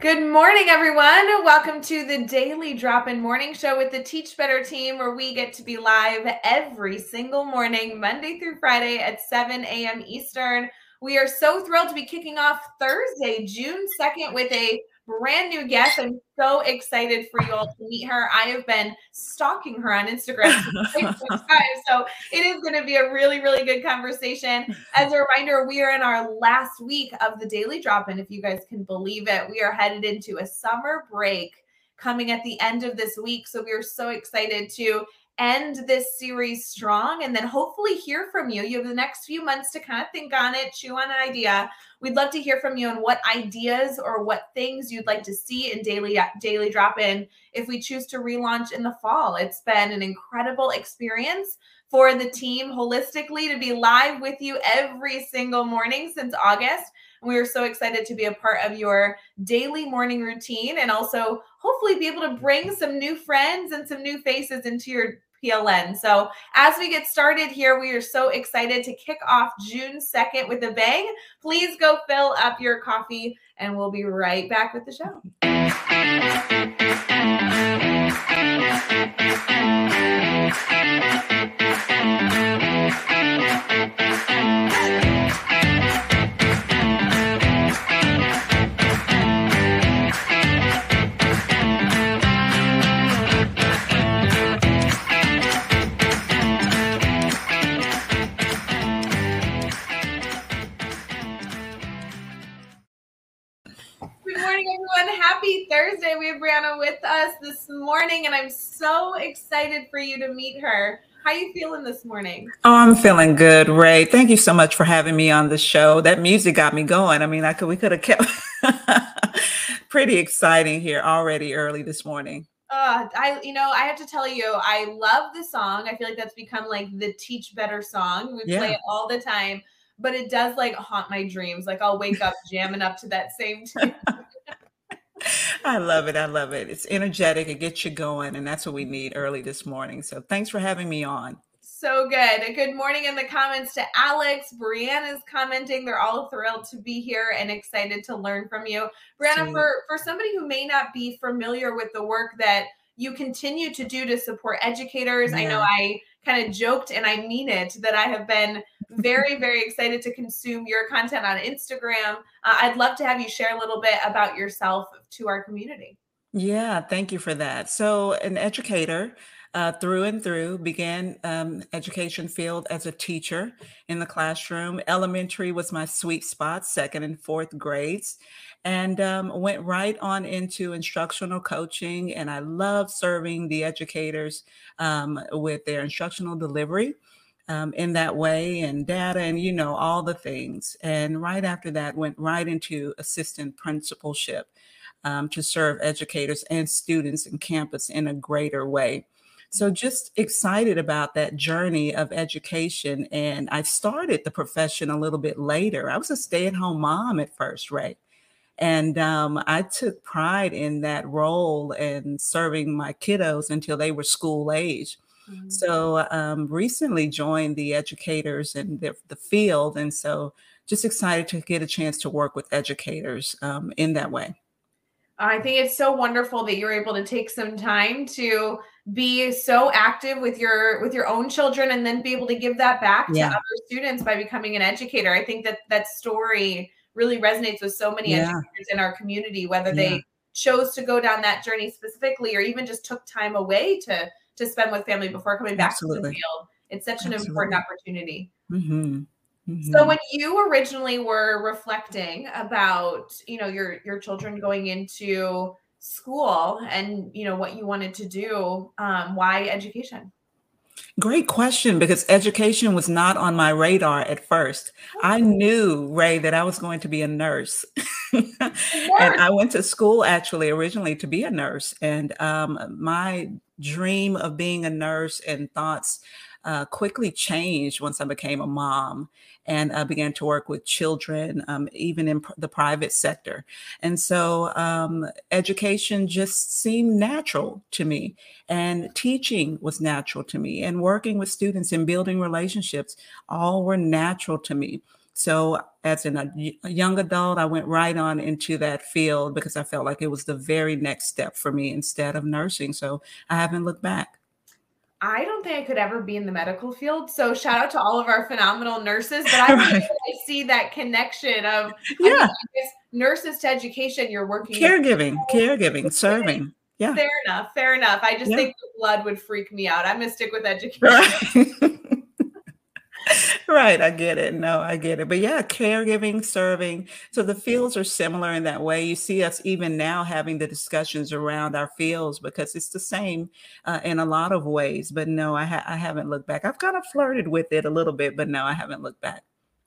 Good morning, everyone. Welcome to the Daily Drop In Morning Show with the Teach Better team, where we get to be live every single morning, Monday through Friday at 7 a.m. Eastern. We are so thrilled to be kicking off Thursday, June 2nd, with a brand new guest. I'm so excited for you all to meet her. I have been stalking her on Instagram so it is going to be a really, really good conversation. As a reminder, we are in our last week of the daily drop in. If you guys can believe it, we are headed into a summer break coming at the end of this week. So we are so excited to end this series strong and then hopefully hear from you. You have the next few months to kind of think on it, chew on an idea. We'd love to hear from you on what ideas or what things you'd like to see in daily uh, daily drop in if we choose to relaunch in the fall. It's been an incredible experience for the team holistically to be live with you every single morning since August. We are so excited to be a part of your daily morning routine and also hopefully be able to bring some new friends and some new faces into your PLN. So, as we get started here, we are so excited to kick off June 2nd with a bang. Please go fill up your coffee, and we'll be right back with the show. this morning, and I'm so excited for you to meet her. How you feeling this morning? Oh, I'm feeling good, Ray. Thank you so much for having me on the show. That music got me going. I mean, I could we could have kept pretty exciting here already early this morning. Uh, I you know I have to tell you I love the song. I feel like that's become like the teach better song. We yeah. play it all the time, but it does like haunt my dreams. Like I'll wake up jamming up to that same tune. I love it. I love it. It's energetic. It gets you going. And that's what we need early this morning. So thanks for having me on. So good. Good morning in the comments to Alex. Brianna's commenting. They're all thrilled to be here and excited to learn from you. Brianna, for, for somebody who may not be familiar with the work that you continue to do to support educators, yeah. I know I kind of joked and I mean it that I have been very, very excited to consume your content on Instagram. Uh, I'd love to have you share a little bit about yourself to our community. Yeah, thank you for that. So, an educator uh, through and through, began um, education field as a teacher in the classroom. Elementary was my sweet spot, second and fourth grades, and um, went right on into instructional coaching. And I love serving the educators um, with their instructional delivery. Um, in that way and data and you know all the things and right after that went right into assistant principalship um, to serve educators and students in campus in a greater way so just excited about that journey of education. And I started the profession a little bit later. I was a stay at home mom at first, right? And um, I took pride in that role and serving my kiddos until they were school age. Mm-hmm. So um, recently joined the educators in the, the, field. And so just excited to get a chance to work with educators um, in that way. I think it's so wonderful that you're able to take some time to be so active with your with your own children and then be able to give that back yeah. to other students by becoming an educator. I think that that story really resonates with so many yeah. educators in our community whether yeah. they chose to go down that journey specifically or even just took time away to to spend with family before coming back Absolutely. to the field. It's such Absolutely. an important opportunity. Mm-hmm. Mm-hmm. So when you originally were reflecting about, you know, your your children going into school and you know what you wanted to do, um, why education? Great question because education was not on my radar at first. I knew, Ray, that I was going to be a nurse. and I went to school actually originally to be a nurse. And um, my dream of being a nurse and thoughts uh, quickly changed once I became a mom and uh, began to work with children, um, even in pr- the private sector. And so um, education just seemed natural to me, and teaching was natural to me, and working with students and building relationships all were natural to me. So, as an, a young adult, I went right on into that field because I felt like it was the very next step for me instead of nursing. So, I haven't looked back. I don't think I could ever be in the medical field. So shout out to all of our phenomenal nurses. But I, right. I see that connection of yeah, nurses to education. You're working caregiving, caregiving, serving. Yeah, fair enough, fair enough. I just yeah. think the blood would freak me out. I'm gonna stick with education. Right. right. I get it. No, I get it. But yeah, caregiving, serving. So the fields are similar in that way. You see us even now having the discussions around our fields because it's the same uh, in a lot of ways. But no, I, ha- I haven't looked back. I've kind of flirted with it a little bit, but no, I haven't looked back.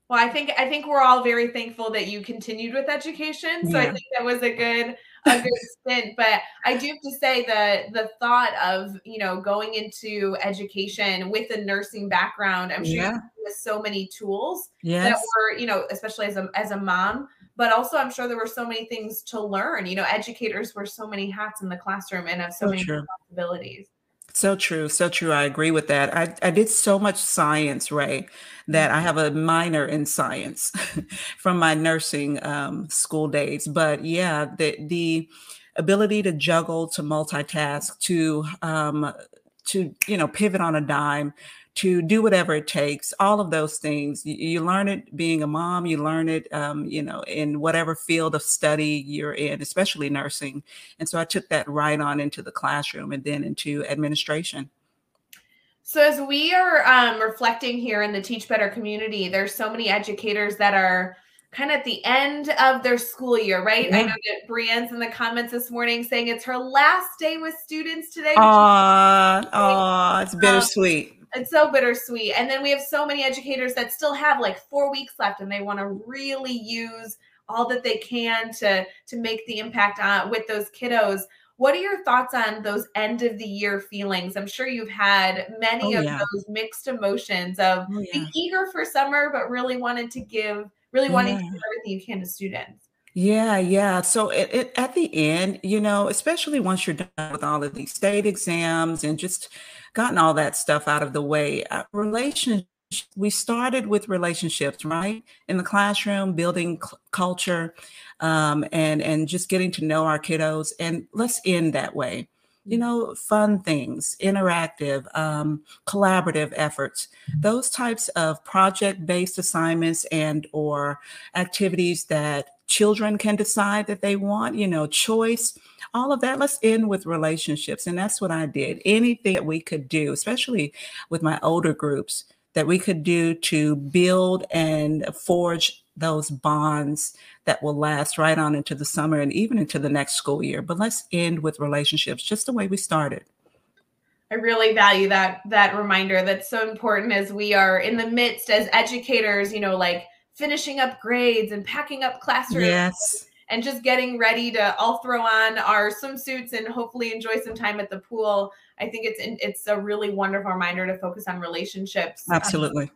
Well, I think I think we're all very thankful that you continued with education. So yeah. I think that was a good a good stint. But I do have to say the the thought of you know going into education with a nursing background, I'm sure yeah. with so many tools yes. that were you know especially as a as a mom. But also, I'm sure there were so many things to learn. You know, educators wear so many hats in the classroom and have so, so many true. responsibilities. So true. So true. I agree with that. I, I did so much science, Ray, that I have a minor in science from my nursing um, school days. But yeah, the, the ability to juggle, to multitask, to, um, to, you know, pivot on a dime, to do whatever it takes all of those things you, you learn it being a mom you learn it um, you know in whatever field of study you're in especially nursing and so i took that right on into the classroom and then into administration so as we are um, reflecting here in the teach better community there's so many educators that are kind of at the end of their school year, right? Yeah. I know that Brienne's in the comments this morning saying it's her last day with students today. Aw, aw, it's bittersweet. Um, it's so bittersweet. And then we have so many educators that still have like four weeks left and they want to really use all that they can to to make the impact on with those kiddos. What are your thoughts on those end of the year feelings? I'm sure you've had many oh, of yeah. those mixed emotions of oh, yeah. being eager for summer, but really wanted to give, really wanting to give everything you can to students. Yeah, yeah. So it, it, at the end, you know, especially once you're done with all of these state exams and just gotten all that stuff out of the way, uh, relationships, we started with relationships, right? In the classroom, building c- culture um, and, and just getting to know our kiddos. And let's end that way you know, fun things, interactive, um, collaborative efforts, those types of project-based assignments and or activities that children can decide that they want, you know, choice, all of that. Let's end with relationships. And that's what I did. Anything that we could do, especially with my older groups, that we could do to build and forge those bonds that will last right on into the summer and even into the next school year. But let's end with relationships just the way we started. I really value that that reminder. That's so important as we are in the midst as educators, you know, like finishing up grades and packing up classrooms. Yes. And just getting ready to all throw on our swimsuits and hopefully enjoy some time at the pool. I think it's it's a really wonderful reminder to focus on relationships. Absolutely.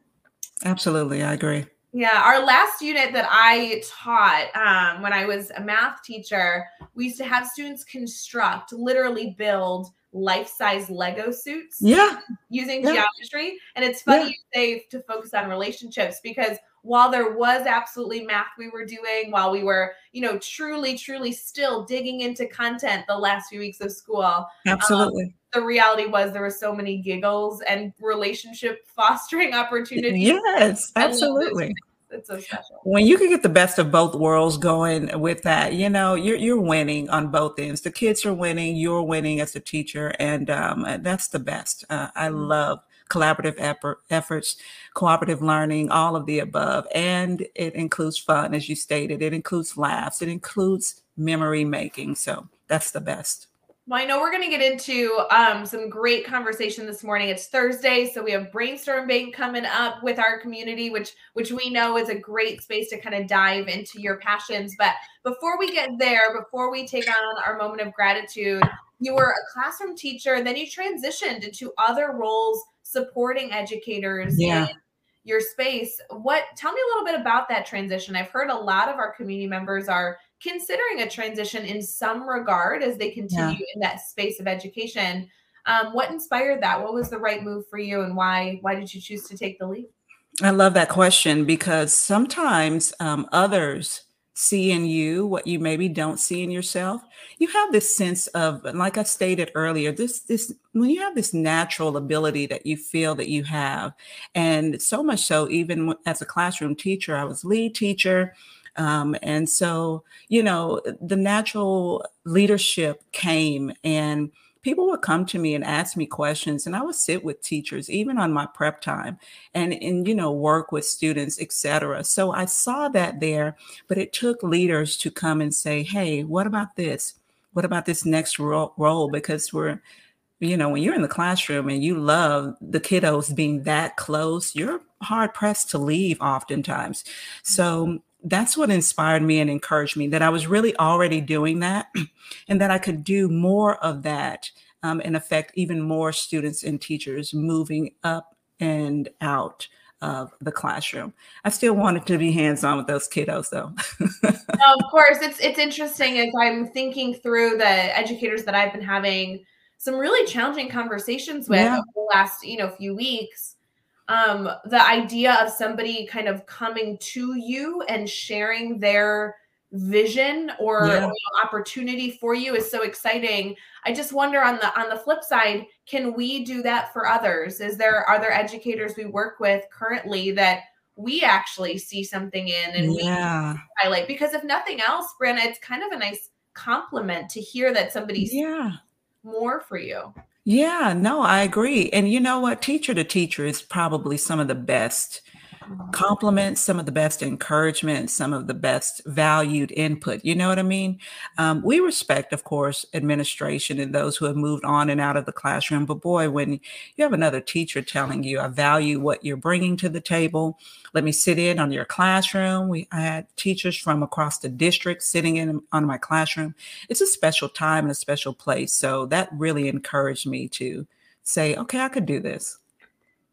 Absolutely. I agree. Yeah, our last unit that I taught um, when I was a math teacher, we used to have students construct, literally build life-size Lego suits. Yeah. Using yeah. geometry, and it's funny yeah. you say to focus on relationships because while there was absolutely math we were doing, while we were, you know, truly, truly still digging into content the last few weeks of school. Absolutely. Um, the reality was there were so many giggles and relationship fostering opportunities. Yes, absolutely. It's so special. When you can get the best of both worlds going with that, you know, you're you're winning on both ends. The kids are winning, you're winning as a teacher, and um, that's the best. Uh, I mm-hmm. love collaborative effort, efforts, cooperative learning, all of the above, and it includes fun, as you stated. It includes laughs. It includes memory making. So that's the best. Well, I know we're going to get into um, some great conversation this morning. It's Thursday, so we have brainstorm bank coming up with our community, which which we know is a great space to kind of dive into your passions. But before we get there, before we take on our moment of gratitude, you were a classroom teacher, then you transitioned into other roles supporting educators yeah. in your space. What? Tell me a little bit about that transition. I've heard a lot of our community members are considering a transition in some regard as they continue yeah. in that space of education. Um, what inspired that? What was the right move for you, and why why did you choose to take the leap? I love that question because sometimes um, others see in you what you maybe don't see in yourself. You have this sense of, like I stated earlier, this this when you have this natural ability that you feel that you have, and so much so, even as a classroom teacher, I was lead teacher. Um, and so, you know, the natural leadership came and people would come to me and ask me questions and i would sit with teachers even on my prep time and and you know work with students etc so i saw that there but it took leaders to come and say hey what about this? What about this next ro- role? Because we're you know when you're in the classroom and you love the kiddos being that close you're hard pressed to leave oftentimes. So mm-hmm. That's what inspired me and encouraged me that I was really already doing that and that I could do more of that um, and affect even more students and teachers moving up and out of the classroom. I still wanted to be hands-on with those kiddos though. no, of course. It's it's interesting as I'm thinking through the educators that I've been having some really challenging conversations with yeah. over the last, you know, few weeks um, the idea of somebody kind of coming to you and sharing their vision or, yeah. opportunity for you is so exciting. I just wonder on the on the flip side can we do that for others? Is there are there educators we work with currently that we actually see something in and yeah. we highlight? Because if nothing else Brenna, it's kind of a nice compliment to hear that somebody's yeah. more for you yeah, no, I agree. And you know what? Teacher to teacher is probably some of the best compliments, some of the best encouragement, some of the best valued input. You know what I mean? Um, we respect, of course, administration and those who have moved on and out of the classroom. But boy, when you have another teacher telling you, I value what you're bringing to the table, let me sit in on your classroom. We I had teachers from across the district sitting in on my classroom. It's a special time and a special place. So that really encouraged me to say, okay, I could do this.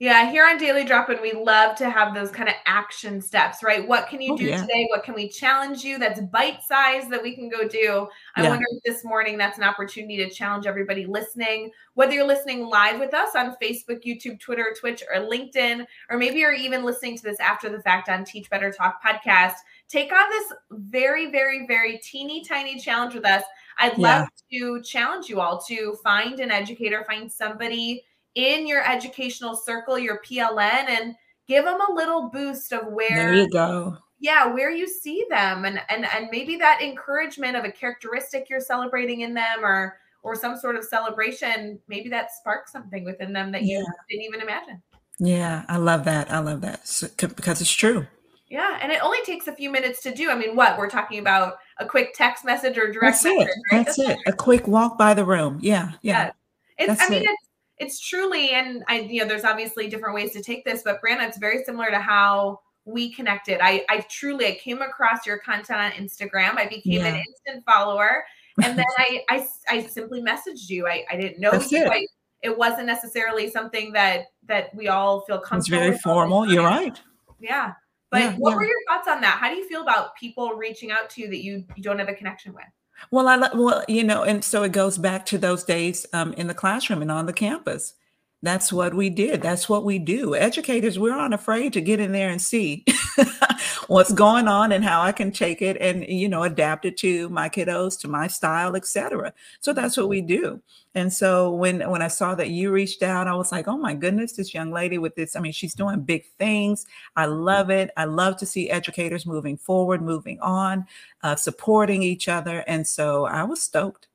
Yeah, here on Daily Drop In, we love to have those kind of action steps, right? What can you oh, do yeah. today? What can we challenge you that's bite size that we can go do? I yeah. wonder if this morning that's an opportunity to challenge everybody listening, whether you're listening live with us on Facebook, YouTube, Twitter, Twitch, or LinkedIn, or maybe you're even listening to this after the fact on Teach Better Talk podcast. Take on this very, very, very teeny tiny challenge with us. I'd love yeah. to challenge you all to find an educator, find somebody in your educational circle, your PLN, and give them a little boost of where there you go. Yeah, where you see them, and and and maybe that encouragement of a characteristic you're celebrating in them, or or some sort of celebration, maybe that sparks something within them that you didn't even imagine. Yeah, I love that. I love that so, because it's true. Yeah, and it only takes a few minutes to do. I mean, what we're talking about a quick text message or direct That's message, it. Right? That's, That's it. A quick walk by the room. Yeah, yeah. yeah. It's. That's I mean, it. it's it's truly, and I, you know, there's obviously different ways to take this, but Brandon, it's very similar to how we connected. I, I truly, I came across your content on Instagram. I became yeah. an instant follower, and then I, I, I simply messaged you. I, I didn't know That's you. It. I, it wasn't necessarily something that that we all feel comfortable. It's very formal. You're right. Yeah. But yeah, what yeah. were your thoughts on that? How do you feel about people reaching out to you that you, you don't have a connection with? Well, I well, you know, and so it goes back to those days um, in the classroom and on the campus. That's what we did. That's what we do. Educators, we're unafraid to get in there and see what's going on and how I can take it and you know adapt it to my kiddos, to my style, etc. So that's what we do. And so when when I saw that you reached out, I was like, oh my goodness, this young lady with this. I mean, she's doing big things. I love it. I love to see educators moving forward, moving on, uh, supporting each other. And so I was stoked.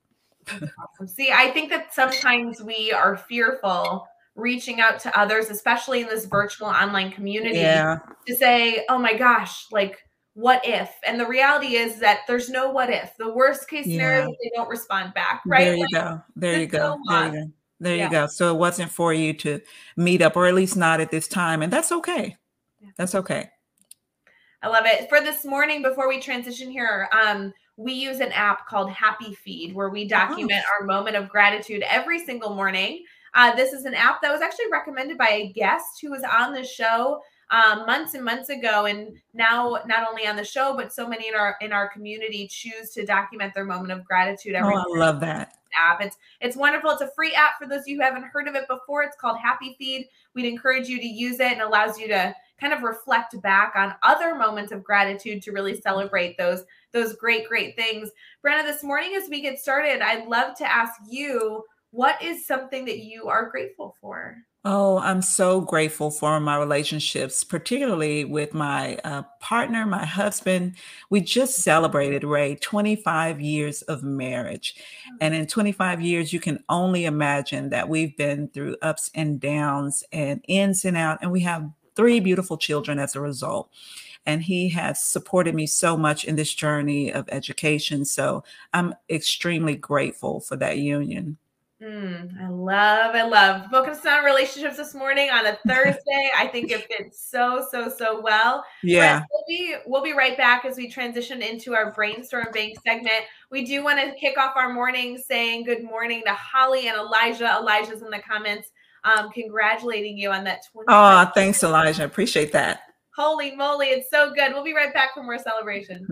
Awesome. See, I think that sometimes we are fearful reaching out to others, especially in this virtual online community, yeah. to say, oh my gosh, like, what if? And the reality is that there's no what if. The worst case scenario yeah. is they don't respond back, right? There you like, go. There you go. there you go. There yeah. you go. So it wasn't for you to meet up, or at least not at this time. And that's okay. That's okay. I love it. For this morning, before we transition here, um, we use an app called Happy Feed where we oh. document oh. our moment of gratitude every single morning. Uh, this is an app that was actually recommended by a guest who was on the show. um, months and months ago, and now not only on the show, but so many in our in our community choose to document their moment of gratitude every. Oh, I love that app. It's it's wonderful. It's a free app for those of you who haven't heard of it before. It's called Happy Feed. We'd encourage you to use it and allows you to kind of reflect back on other moments of gratitude to really celebrate those those great great things. Brenna, this morning as we get started, I'd love to ask you what is something that you are grateful for? Oh, I'm so grateful for my relationships, particularly with my uh, partner, my husband. We just celebrated, Ray, 25 years of marriage. And in 25 years, you can only imagine that we've been through ups and downs and ins and out. And we have three beautiful children as a result. And he has supported me so much in this journey of education. So I'm extremely grateful for that union. Mm, I love, I love focusing on relationships this morning on a Thursday. I think it fits so, so, so well. Yeah. we'll be we'll be right back as we transition into our brainstorm bank segment. We do want to kick off our morning saying good morning to Holly and Elijah. Elijah's in the comments, um, congratulating you on that 20. Oh, thanks, Elijah. I appreciate that. Holy moly, it's so good. We'll be right back for more celebration.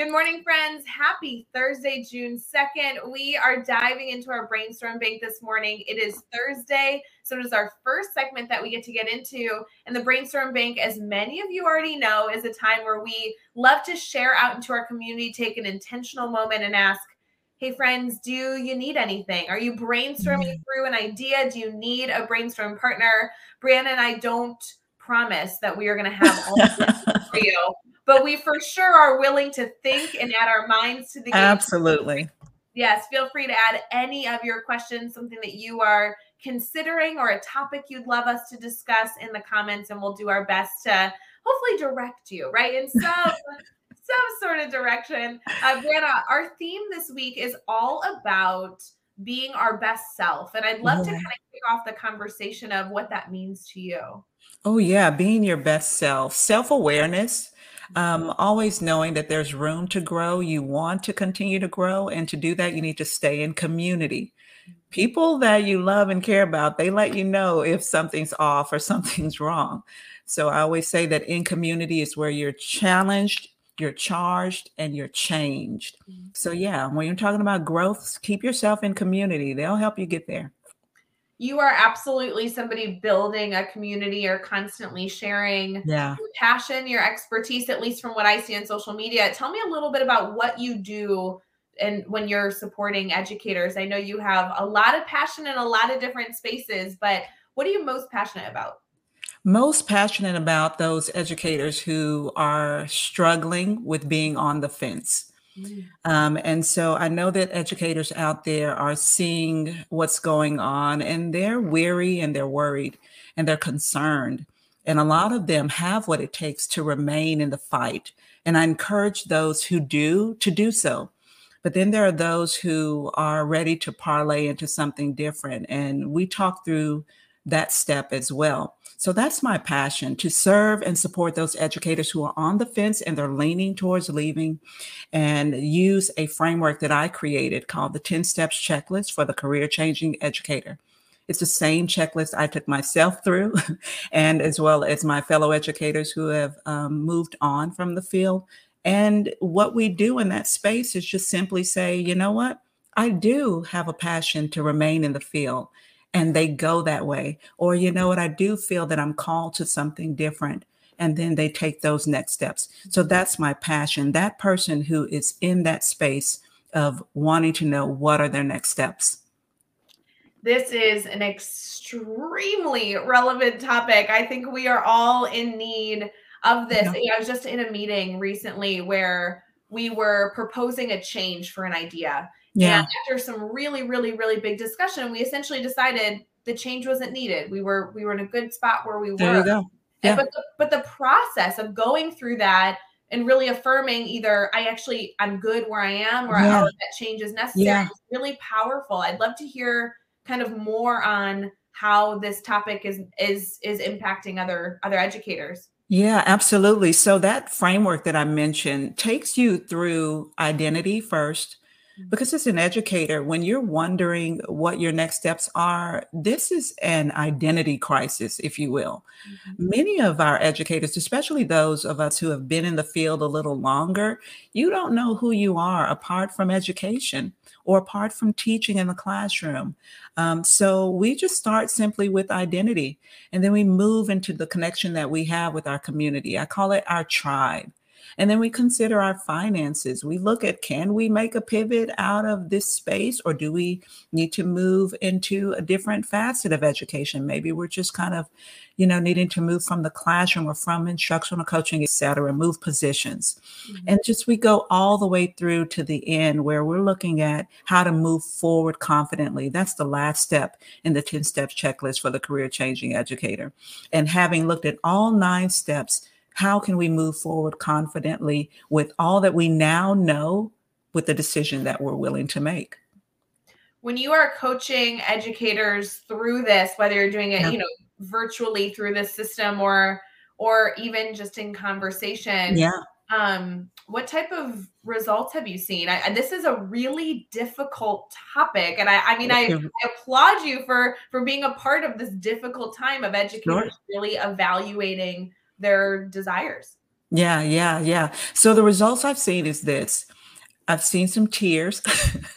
Good morning, friends. Happy Thursday, June 2nd. We are diving into our brainstorm bank this morning. It is Thursday, so it is our first segment that we get to get into. And the brainstorm bank, as many of you already know, is a time where we love to share out into our community, take an intentional moment, and ask, Hey, friends, do you need anything? Are you brainstorming mm-hmm. through an idea? Do you need a brainstorm partner? Brianna and I don't promise that we are going to have all for you but we for sure are willing to think and add our minds to the game. Absolutely. Yes, feel free to add any of your questions, something that you are considering or a topic you'd love us to discuss in the comments, and we'll do our best to hopefully direct you right in some some sort of direction. Uh, Brianna, our theme this week is all about being our best self, and I'd love yeah. to kind of kick off the conversation of what that means to you. Oh yeah, being your best self, self awareness um, always knowing that there's room to grow. You want to continue to grow. And to do that, you need to stay in community. People that you love and care about, they let you know if something's off or something's wrong. So I always say that in community is where you're challenged, you're charged, and you're changed. So, yeah, when you're talking about growth, keep yourself in community. They'll help you get there you are absolutely somebody building a community or constantly sharing yeah. your passion, your expertise, at least from what I see on social media. Tell me a little bit about what you do and when you're supporting educators. I know you have a lot of passion in a lot of different spaces, but what are you most passionate about? Most passionate about those educators who are struggling with being on the fence. Um, and so I know that educators out there are seeing what's going on and they're weary and they're worried and they're concerned. And a lot of them have what it takes to remain in the fight. And I encourage those who do to do so. But then there are those who are ready to parlay into something different. And we talk through that step as well. So that's my passion to serve and support those educators who are on the fence and they're leaning towards leaving and use a framework that I created called the 10 steps checklist for the career changing educator. It's the same checklist I took myself through, and as well as my fellow educators who have um, moved on from the field. And what we do in that space is just simply say, you know what? I do have a passion to remain in the field and they go that way. Or, you know what, I do feel that I'm called to something different. And then they take those next steps. So that's my passion. That person who is in that space of wanting to know what are their next steps. This is an extremely relevant topic. I think we are all in need of this. Yeah. I was just in a meeting recently where we were proposing a change for an idea yeah. And after some really, really, really big discussion, we essentially decided the change wasn't needed. We were we were in a good spot where we there were. There you go. Yeah. but the, but the process of going through that and really affirming either I actually I'm good where I am or yeah. that change is necessary yeah. is really powerful. I'd love to hear kind of more on how this topic is is is impacting other other educators. Yeah, absolutely. So that framework that I mentioned takes you through identity first. Because as an educator, when you're wondering what your next steps are, this is an identity crisis, if you will. Mhm. Many of our educators, especially those of us who have been in the field a little longer, you don't know who you are apart from education or apart from teaching in the classroom. Um, so we just start simply with identity and then we move into the connection that we have with our community. I call it our tribe. And then we consider our finances. We look at can we make a pivot out of this space or do we need to move into a different facet of education? Maybe we're just kind of, you know, needing to move from the classroom or from instructional coaching, et cetera, move positions. Mhm. And just we go all the way through to the end where we're looking at how to move forward confidently. That's the last step in the 10 steps checklist for the career changing educator. And having looked at all nine steps, how can we move forward confidently with all that we now know with the decision that we're willing to make? When you are coaching educators through this, whether you're doing it, Yeah. you know, virtually through this system or or even just in conversation, Yeah. um, what type of results have you seen? I, and this is a really difficult topic, and I, I mean, I, I applaud you for for being a part of this difficult time of educators really evaluating their desires. Yeah, yeah, yeah. So the results I've seen is this. I've seen some tears.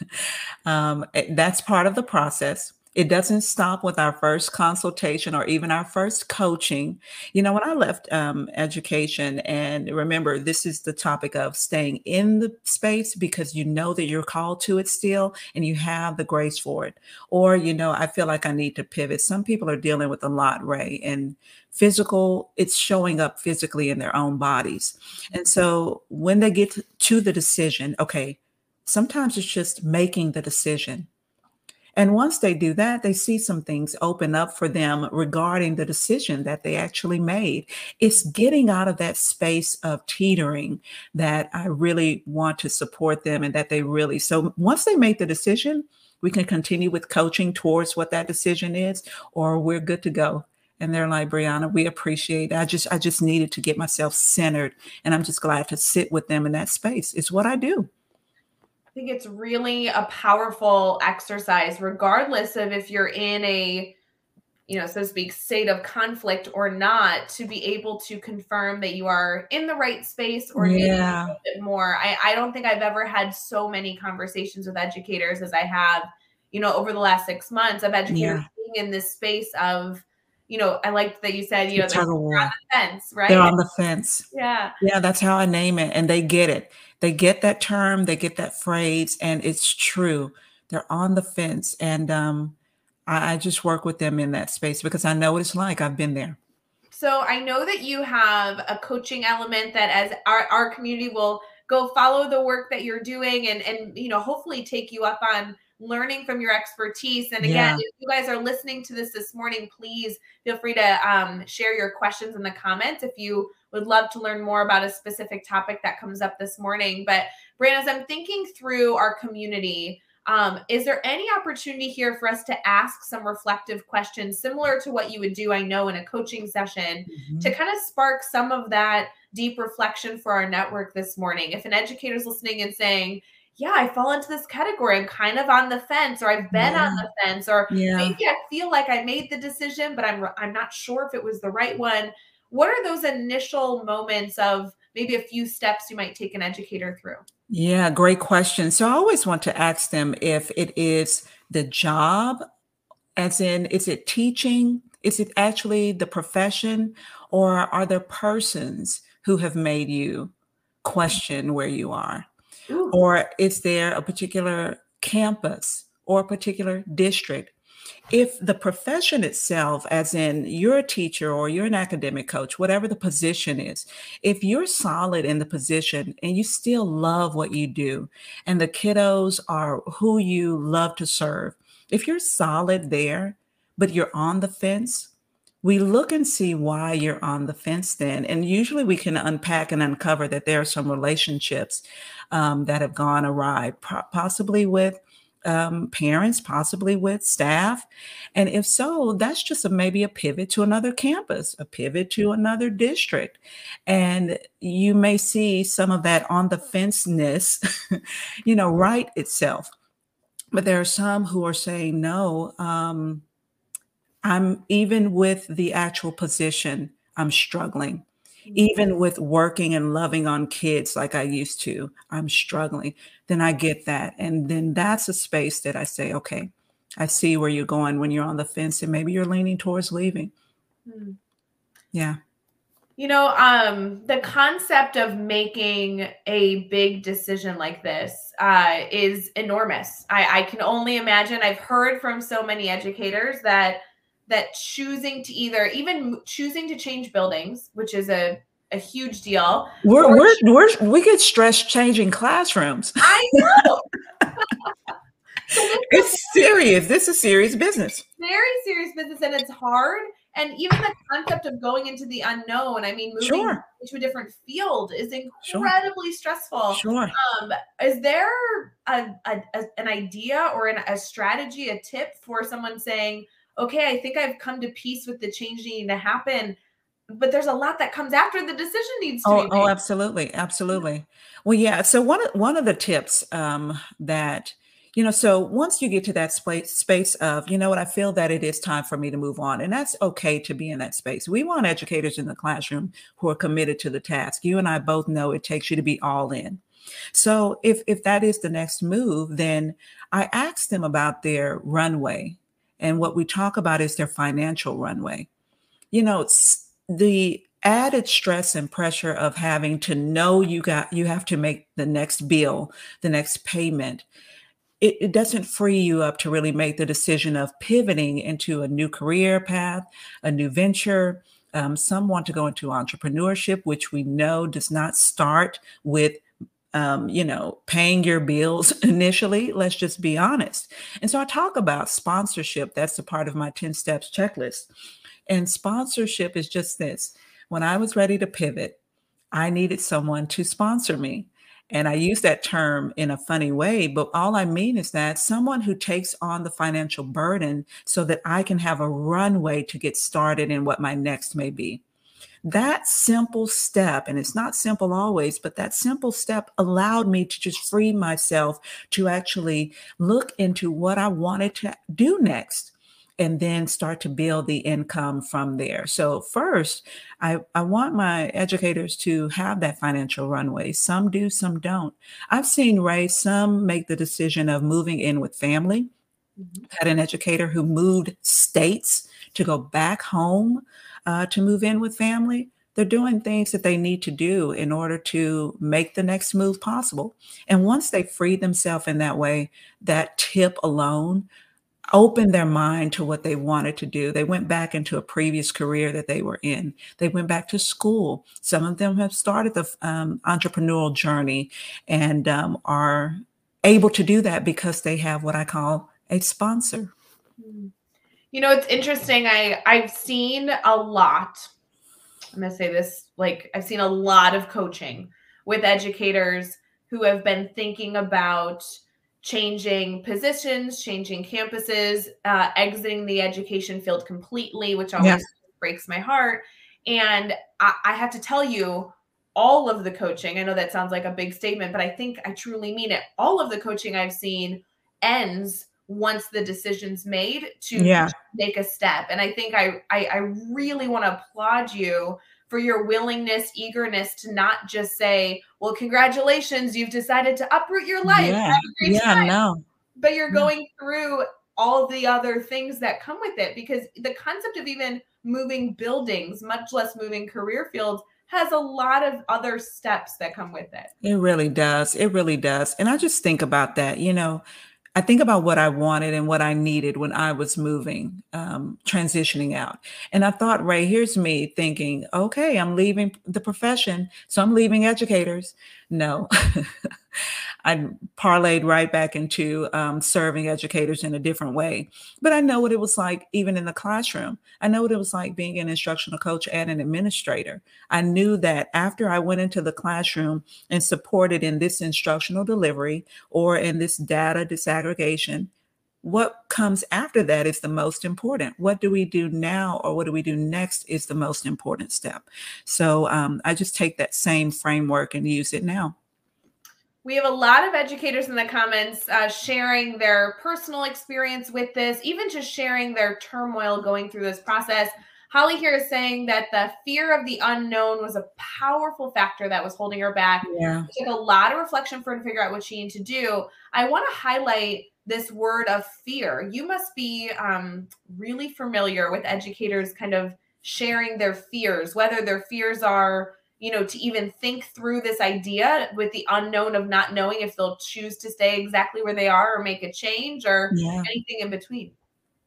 um, eh, that's part of the process. It doesn't stop with our first consultation or even our first coaching. You know, when I left um, education, and remember, this is the topic of staying in the space because you know that you're called to it still and you have the grace for it. Or, you know, I feel like I need to pivot. Some people are dealing with a lot, Ray, and physical, it's showing up physically in their own bodies. And so when they get to the decision, okay, sometimes it's just making the decision. And once they do that, they see some things open up for them regarding the decision that they actually made. It's getting out of that space of teetering that I really want to support them and that they really. So once they make the decision, we can continue with coaching towards what that decision is, or we're good to go. And they're like, Brianna, we appreciate it. I just I just needed to get myself centered. And I'm just glad to sit with them in that space. It's what I do. I think it's really a powerful exercise, regardless of if you're in a, you know, so to speak, state of conflict or not, to be able to confirm that you are in the right space or maybe a bit more. I, I don't think I've ever had so many conversations with educators as I have, you know, over the last six months of educators Yeah. being in this space of, you know, I like that you said, you know, they're on the fence, right? They're on the fence. yeah. Yeah, that's how I name it. And they get it. They get that term, they get that phrase, and it's true. They're on the fence. And um, I, I just work with them in that space because I know what it's like. I've been there. So I know that you have a coaching element that as our, our community will go follow the work that you're doing and and you know hopefully take you up on learning from your expertise. And again, Yeah. if you guys are listening to this this morning, please feel free to um, share your questions in the comments if you would love to learn more about a specific topic that comes up this morning. But Brand, as I'm thinking through our community, um, is there any opportunity here for us to ask some reflective questions similar to what you would do, I know, in a coaching session to kind of spark some of that deep reflection for our network this morning? If an educator's listening and saying, yeah, I fall into this category. I'm kind of on the fence, or I've been on the fence, or Yeah. maybe I feel like I made the decision, but I'm I'm not sure if it was the right one. What are those initial moments of maybe a few steps you might take an educator through? Yeah, great question. So I always want to ask them if it is the job, as in, is it teaching? Is it actually the profession? Or are there persons who have made you question where you are? Ooh. Or is there a particular campus or a particular district? If the profession itself, as in you're a teacher or you're an academic coach, whatever the position is, if you're solid in the position and you still love what you do, and the kiddos are who you love to serve, if you're solid there, but you're on the fence, we look and see why you're on the fence then. And usually we can unpack and uncover that there are some relationships um, that have gone awry, possibly with um, parents, possibly with staff? And if so, that's just a, maybe a pivot to another campus, a pivot to another district. And you may see some of that on the fenceness, you know, right itself. But there are some who are saying, no, um, I'm even with the actual position, I'm struggling even with working and loving on kids like I used to, I'm struggling. Then I get that. And then that's a space that I say, okay, I see where you're going when you're on the fence and maybe you're leaning towards leaving. Hmm. Yeah. You know, um, the concept of making a big decision like this uh, is enormous. I, I can only imagine. I've heard from so many educators that that choosing to either even choosing to change buildings, which is a a huge deal. We're we're, we're we get stressed changing classrooms. I know. it's serious. This is serious business. Very serious business, and it's hard. And even the concept of going into the unknown, I mean, moving sure. into a different field is incredibly sure. stressful. Sure. Um, is there a, a, a, an idea or an, a strategy, a tip for someone saying, okay, I think I've come to peace with the change needing to happen. But there's a lot that comes after the decision needs to oh, be oh made. Oh, absolutely. Absolutely. Well, yeah. So one of one of the tips um, that you know so once you get to that space space of you know what i feel that it is time for me to move on and that's okay to be in that space we want educators in the classroom who are committed to the task you and i both know it takes you to be all in so if if that is the next move then i ask them about their runway and what we talk about is their financial runway. You know, the added stress and pressure of having to know you got you have to make the next bill, the next payment. It, it, doesn't free you up to really make the decision of pivoting into a new career path, a new venture. Um, some want to go into entrepreneurship, which we know does not start with um, you know, paying your bills initially. Let's just be honest. And so I talk about sponsorship. That's a part of my 10 steps checklist. And sponsorship is just this when I was ready to pivot, I needed someone to sponsor me. And I use that term in a funny way, but all I mean is that someone who takes on the financial burden so that I can have a runway to get started in what my next may be. That simple step, and it's not simple always, but that simple step allowed me to just free myself to actually look into what I wanted to do next and then start to build the income from there. So first, I, I want my educators to have that financial runway. Some do, some don't. I've seen Ray, some make the decision of moving in with family. Mm-hmm. Had an educator who moved states to go back home uh, to move in with family, they're doing things that they need to do in order to make the next move possible. And once they free themselves in that way, that tip alone opened their mind to what they wanted to do. They went back into a previous career that they were in. They went back to school. Some of them have started the um, entrepreneurial journey and um, are able to do that because they have what I call a sponsor. Mm. You know, it's interesting. I I've seen a lot. I'm gonna say this like I've seen a lot of coaching with educators who have been thinking about changing positions, changing campuses, uh, exiting the education field completely, which always yeah. breaks my heart. And I, I have to tell you, all of the coaching, I know that sounds like a big statement, but I think I truly mean it. All of the coaching I've seen ends once the decision's made to yeah. make a step. And I think I I, I really want to applaud you for your willingness, eagerness to not just say, "Well, congratulations, you've decided to uproot your life." Yeah, yeah, time. no. But you're going through all the other things that come with it because the concept of even moving buildings, much less moving career fields, has a lot of other steps that come with it. It really does. It really does. And I just think about that, you know, I think about what I wanted and what I needed when I was moving, um, transitioning out. And I thought, Ray, here's me thinking, okay, I'm leaving the profession. So I'm leaving educators. No, I parlayed right back into um, serving educators in a different way. But I know what it was like, even in the classroom. I know what it was like being an instructional coach and an administrator. I knew that after I went into the classroom and supported in this instructional delivery or in this data disaggregation, what comes after that is the most important. What do we do now or what do we do next is the most important step. So um, I just take that same framework and use it now. We have a lot of educators in the comments uh, sharing their personal experience with this, even just sharing their turmoil going through this process. Holly here is saying that the fear of the unknown was a powerful factor that was holding her back. Yeah. It took a lot of reflection for her to figure out what she needed to do. I want to highlight this word of fear. You must be um, really familiar with educators kind of sharing their fears, whether their fears are, you know, to even think through this idea with the unknown of not knowing if they'll choose to stay exactly where they are or make a change or yeah. anything in between.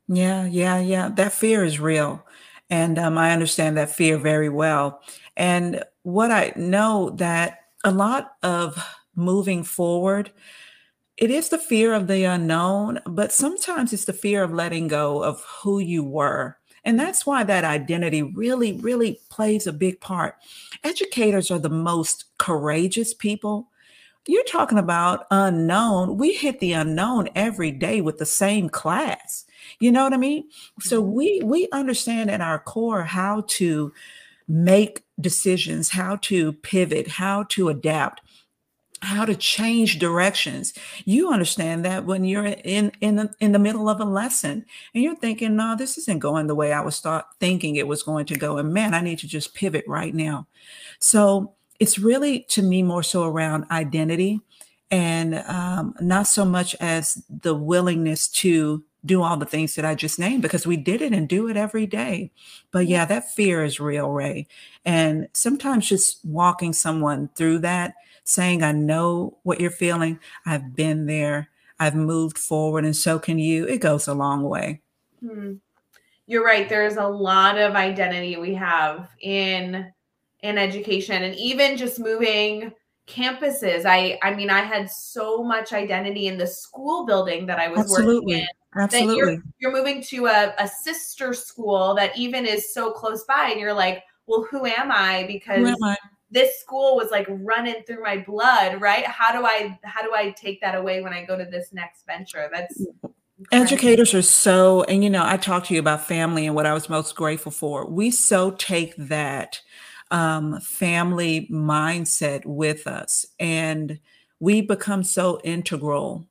Yeah, yeah, yeah. That fear is real. And um, I understand that fear very well. And what I know that a lot of moving forward, it is the fear of the unknown, but sometimes it's the fear of letting go of who you were. And that's why that identity really, really plays a big part. Educators are the most courageous people. You're talking about unknown. We hit the unknown every day with the same class. You know what I mean? So mm-hmm. we we understand at our core how to make decisions, how to pivot, how to adapt how to change directions. You understand that when you're in in the, in the middle of a lesson and you're thinking, "No, this isn't going the way I was thought thinking it was going to go." And man, I need to just pivot right now. So it's really to me more so around identity and um, not so much as the willingness to do all the things that I just named because we did it and do it every day. But yeah, that fear is real, Ray. And sometimes just walking someone through that saying, I know what you're feeling. I've been there. I've moved forward, and so can you. It goes a long way. Hmm. You're right. There's a lot of identity we have in in education, and even just moving campuses. I I mean, I had so much identity in the school building that I was Absolutely. working in. Absolutely. You're, you're, moving to a, a sister school that even is so close by, and you're like, well, who am I? Because am I? This school was like running through my blood right? How do i how do i take that away when i go to this next venture? That's educators are so and you know i talked to you about family and what i was most grateful for. We so take that um, family mindset with us and we become so integral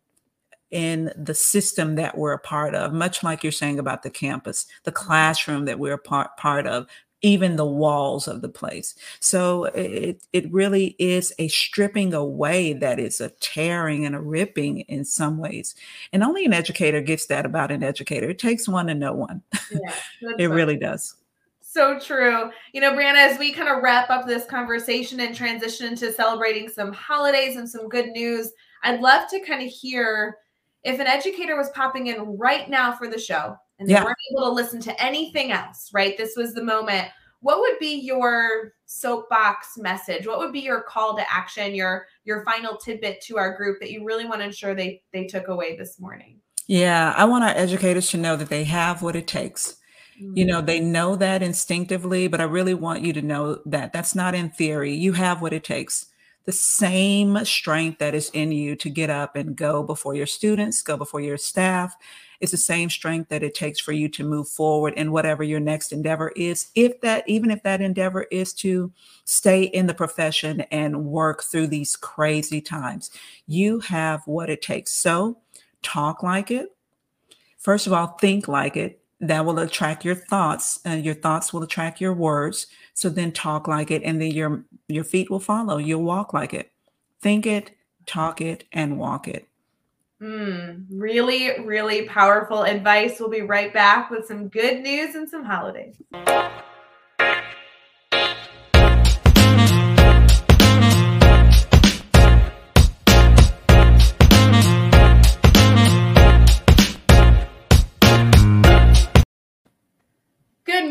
in the system that we're a part of, much like you're saying about the campus, the classroom that we're part, part of, even the walls of the place. So it it really is a stripping away that is a tearing and a ripping in some ways. And only an educator gets that about an educator. It takes one to know one. Yeah, it so, really does. So true. You know, Brianna, as we kind of wrap up this conversation and transition into celebrating some holidays and some good news, I'd love to kind of hear if an educator was popping in right now for the show and they yeah. weren't able to listen to anything else, right? This was the moment. What would be your soapbox message? What would be your call to action, your your final tidbit to our group that you really want to ensure they they took away this morning? Yeah, I want our educators to know that they have what it takes. Mm-hmm. You know, they know that instinctively, but I really want you to know that that's not in theory. You have what it takes the same strength that is in you to get up and go before your students, go before your staff, it's the same strength that it takes for you to move forward in whatever your next endeavor is. If that, even if that endeavor is to stay in the profession and work through these crazy times, you have what it takes. So talk like it. First of all, think like it. That will attract your thoughts, and your thoughts will attract your words. So then talk like it, and then your your feet will follow. You'll walk like it. Think it, talk it, and walk it. Mm, really, really powerful advice. We'll be right back with some good news and some holidays.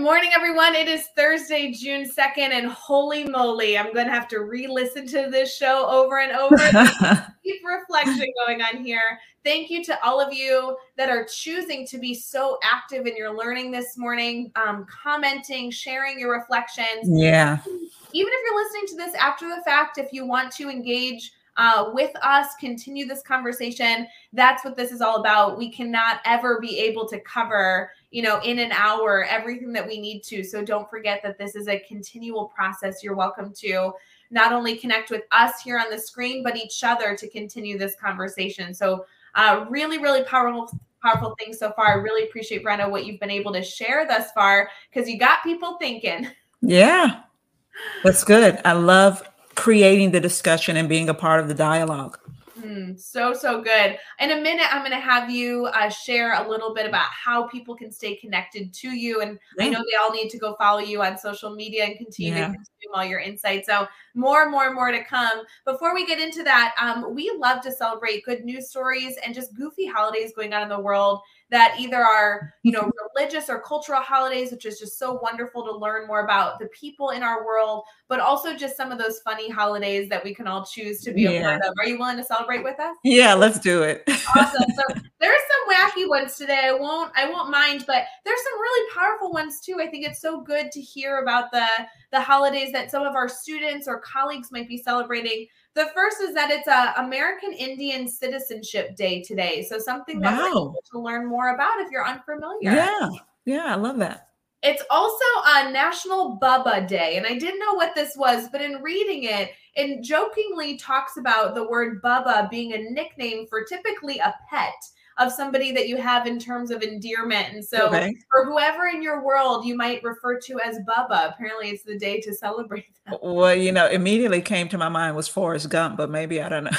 Morning, everyone. It is Thursday, June 2nd, and holy moly, I'm going to have to re listen to this show over and over. Deep reflection going on here. Thank you to all of you that are choosing to be so active in your learning this morning, um, commenting, sharing your reflections. Yeah. Even if you're listening to this after the fact, if you want to engage, uh, with us, continue this conversation. That's what this is all about. We cannot ever be able to cover, you know, in an hour everything that we need to. So don't forget that this is a continual process. You're welcome to not only connect with us here on the screen, but each other to continue this conversation. So, uh, really, really powerful powerful things so far. I really appreciate Brenda what you've been able to share thus far because you got people thinking. Yeah. That's good. I love creating the discussion and being a part of the dialogue. Mm, so, so good. In a minute, I'm going to have you uh, share a little bit about how people can stay connected to you. And yeah. I know they all need to go follow you on social media and continue yeah. to consume all your insights. So, more and more and more to come. Before we get into that, um, we love to celebrate good news stories and just goofy holidays going on in the world that either are you know religious or cultural holidays which is just so wonderful to learn more about the people in our world but also just some of those funny holidays that we can all choose to be yeah. a part of. Are you willing to celebrate with us? Yeah let's do it. Awesome. So there's some wacky ones today. I won't i won't mind but there's some really powerful ones too. I think it's so good to hear about the the holidays that some of our students or colleagues might be celebrating the first is that it's a American Indian Citizenship Day today. So something that wow. to learn more about if you're unfamiliar. Yeah. Yeah, I love that. It's also a National Bubba Day. And I didn't know what this was, but in reading it, it jokingly talks about the word Bubba being a nickname for typically a pet of somebody that you have in terms of endearment. And so, okay. for whoever in your world you might refer to as Bubba, apparently it's the day to celebrate that. Well, you know, immediately came to my mind was Forrest Gump, but maybe I don't know.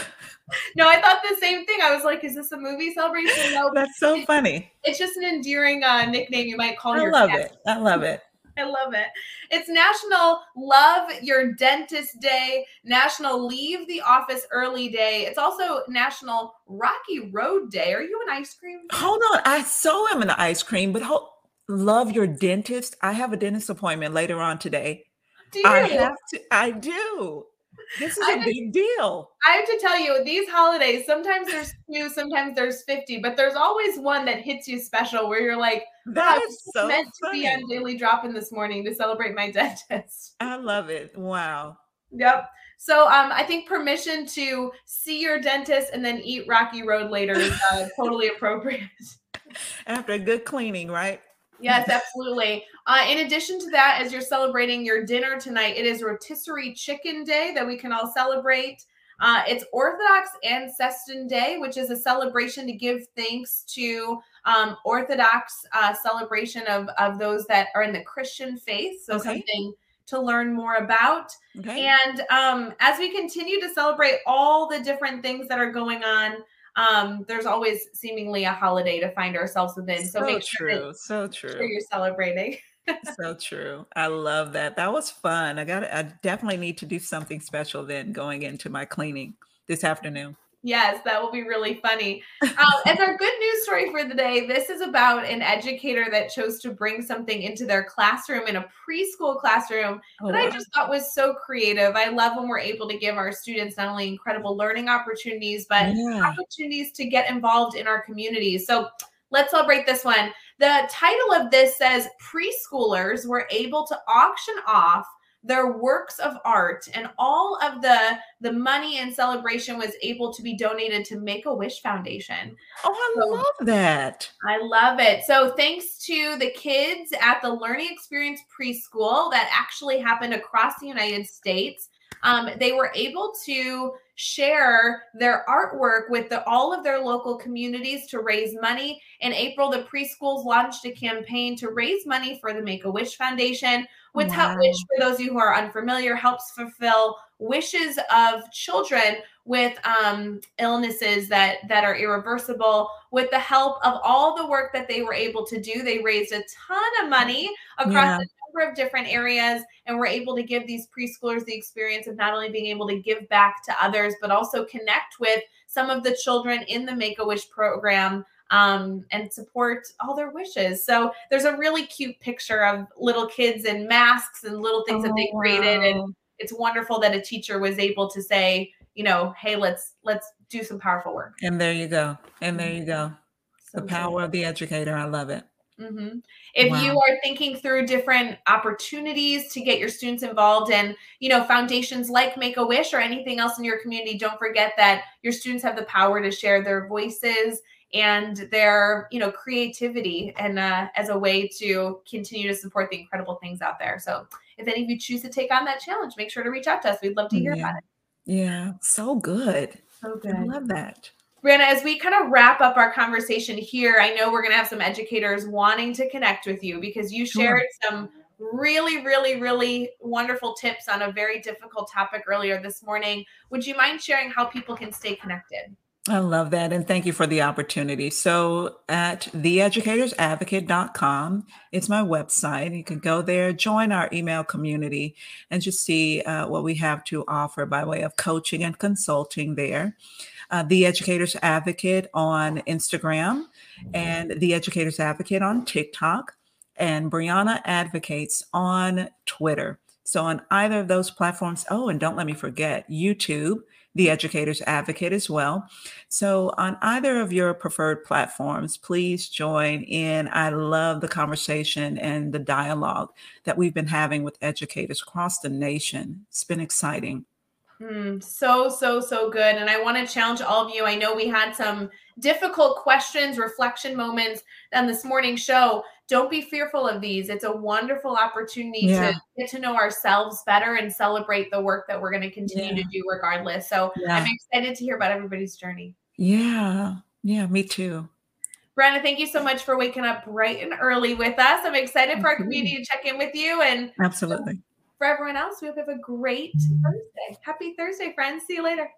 no, I thought the same thing. I was like, is this a movie celebration? No, that's so funny. It's just an endearing uh, nickname you might call I your. I love cat. it. I love it. I love it. It's National Love Your Dentist Day, National Leave the Office Early Day. It's also National Rocky Road Day. Are you an ice cream? Hold on. I so am an ice cream, but hold, love your dentist. I have a dentist appointment later on today. Do you? I have to. I do. This is a big deal. I have to tell you, these holidays, sometimes there's two, sometimes there's 50, but there's always one that hits you special where you're like, that is so meant funny. to be on Daily Drop in this morning to celebrate my dentist. I love it. Wow. Yep. So um, I think permission to see your dentist and then eat Rocky Road later is uh, totally appropriate. After a good cleaning, right? Yes, absolutely. Uh, in addition to that, as you're celebrating your dinner tonight, it is Rotisserie Chicken Day that we can all celebrate. Uh, it's Orthodox Ancestor Day, which is a celebration to give thanks to um, Orthodox uh, celebration of, of those that are in the Christian faith. So okay. something to learn more about. Okay. And um, as we continue to celebrate all the different things that are going on um, there's always seemingly a holiday to find ourselves within. So, so make sure true. so true. Sure you're celebrating. so true. I love that. That was fun. I got I definitely need to do something special then going into my cleaning this afternoon. Yes, that will be really funny. Um, as our good news story for the day, this is about an educator that chose to bring something into their classroom in a preschool classroom oh, that wow. I just thought was so creative. I love when we're able to give our students not only incredible learning opportunities, but yeah. opportunities to get involved in our community. So let's celebrate this one. The title of this says preschoolers were able to auction off their works of art and all of the the money and celebration was able to be donated to make a wish foundation. Oh i so, love that. I love it. So thanks to the kids at the learning experience preschool that actually happened across the united states um, they were able to share their artwork with the, all of their local communities to raise money. In April, the preschools launched a campaign to raise money for the Make a Wish Foundation, which, wow. which for those of you who are unfamiliar, helps fulfill wishes of children with um, illnesses that that are irreversible. With the help of all the work that they were able to do, they raised a ton of money across yeah. the number of different areas and we're able to give these preschoolers the experience of not only being able to give back to others but also connect with some of the children in the make-a-wish program um, and support all their wishes. So there's a really cute picture of little kids in masks and little things oh, that they created. Wow. And it's wonderful that a teacher was able to say, you know, hey, let's let's do some powerful work. And there you go. And there you go. So the power of the educator. I love it. Mm-hmm. If wow. you are thinking through different opportunities to get your students involved in, you know, foundations like Make a Wish or anything else in your community, don't forget that your students have the power to share their voices and their, you know, creativity and uh, as a way to continue to support the incredible things out there. So, if any of you choose to take on that challenge, make sure to reach out to us. We'd love to hear yeah. about it. Yeah, so good. So good. I love that. Brianna, as we kind of wrap up our conversation here, I know we're going to have some educators wanting to connect with you because you shared sure. some really, really, really wonderful tips on a very difficult topic earlier this morning. Would you mind sharing how people can stay connected? I love that. And thank you for the opportunity. So, at theeducatorsadvocate.com, it's my website. You can go there, join our email community, and just see uh, what we have to offer by way of coaching and consulting there uh, The Educators Advocate on Instagram and The Educators Advocate on TikTok and Brianna Advocates on Twitter. So on either of those platforms, oh, and don't let me forget YouTube, the Educators Advocate as well. So on either of your preferred platforms, please join in. I love the conversation and the dialogue that we've been having with educators across the nation. It's been exciting. Mm, so, so, so good. And I want to challenge all of you. I know we had some difficult questions, reflection moments on this morning show. Don't be fearful of these. It's a wonderful opportunity yeah. to get to know ourselves better and celebrate the work that we're going to continue yeah. to do regardless. So yeah. I'm excited to hear about everybody's journey. Yeah. Yeah, me too. Brenda, thank you so much for waking up bright and early with us. I'm excited for our community to check in with you and absolutely for everyone else, we hope you have a great Thursday. Happy Thursday, friends. See you later.